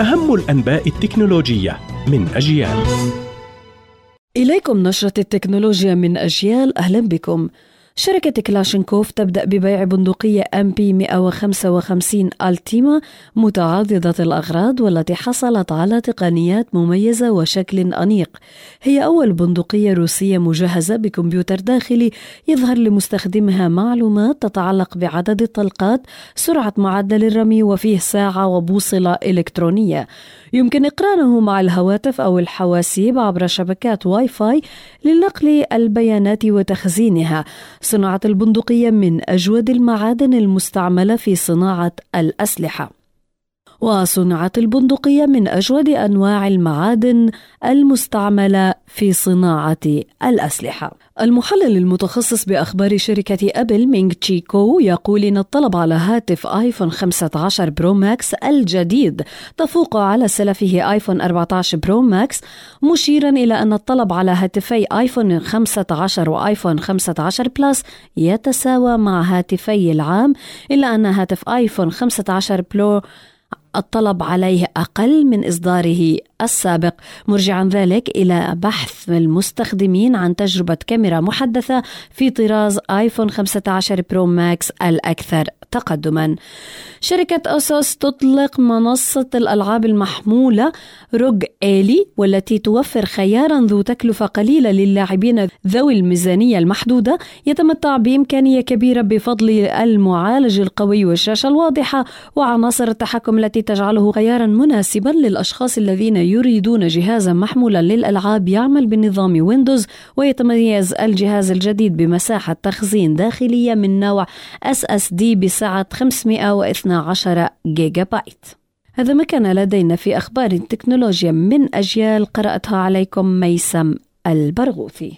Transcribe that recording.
أهم الأنباء التكنولوجية من أجيال. إليكم نشرة التكنولوجيا من أجيال أهلا بكم. شركة كلاشينكوف تبدأ ببيع بندقية أم بي 155 ألتيما متعاضدة الأغراض والتي حصلت على تقنيات مميزة وشكل أنيق. هي أول بندقية روسية مجهزة بكمبيوتر داخلي يظهر لمستخدمها معلومات تتعلق بعدد الطلقات، سرعة معدل الرمي وفيه ساعة وبوصلة إلكترونية. يمكن إقرانه مع الهواتف أو الحواسيب عبر شبكات واي فاي لنقل البيانات وتخزينها. صناعة البندقية من أجود المعادن المستعملة في صناعة الأسلحة. وصنعت البندقية من أجود أنواع المعادن المستعملة في صناعة الأسلحة. المحلل المتخصص بأخبار شركة أبل مينغ تشي كو يقول إن الطلب على هاتف آيفون 15 برو ماكس الجديد تفوق على سلفه آيفون 14 برو ماكس مشيرا إلى أن الطلب على هاتفي آيفون 15 وآيفون 15 بلس يتساوى مع هاتفي العام إلا أن هاتف آيفون 15 برو الطلب عليه أقل من إصداره السابق. مرجعا ذلك إلى بحث المستخدمين عن تجربة كاميرا محدثة في طراز آيفون 15 برو ماكس الأكثر تقدما. شركة أوسوس تطلق منصة الألعاب المحمولة روج إيلي والتي توفر خيارا ذو تكلفة قليلة للاعبين ذوي الميزانية المحدودة. يتمتع بإمكانية كبيرة بفضل المعالج القوي والشاشة الواضحة وعناصر التحكم التي تجعله خيارا مناسبا للأشخاص الذين يريدون جهازا محمولا للألعاب يعمل بنظام ويندوز ويتميز الجهاز الجديد بمساحة تخزين داخلية من نوع SSD بسعة 512 جيجا بايت هذا ما كان لدينا في أخبار التكنولوجيا من أجيال قرأتها عليكم ميسم البرغوثي.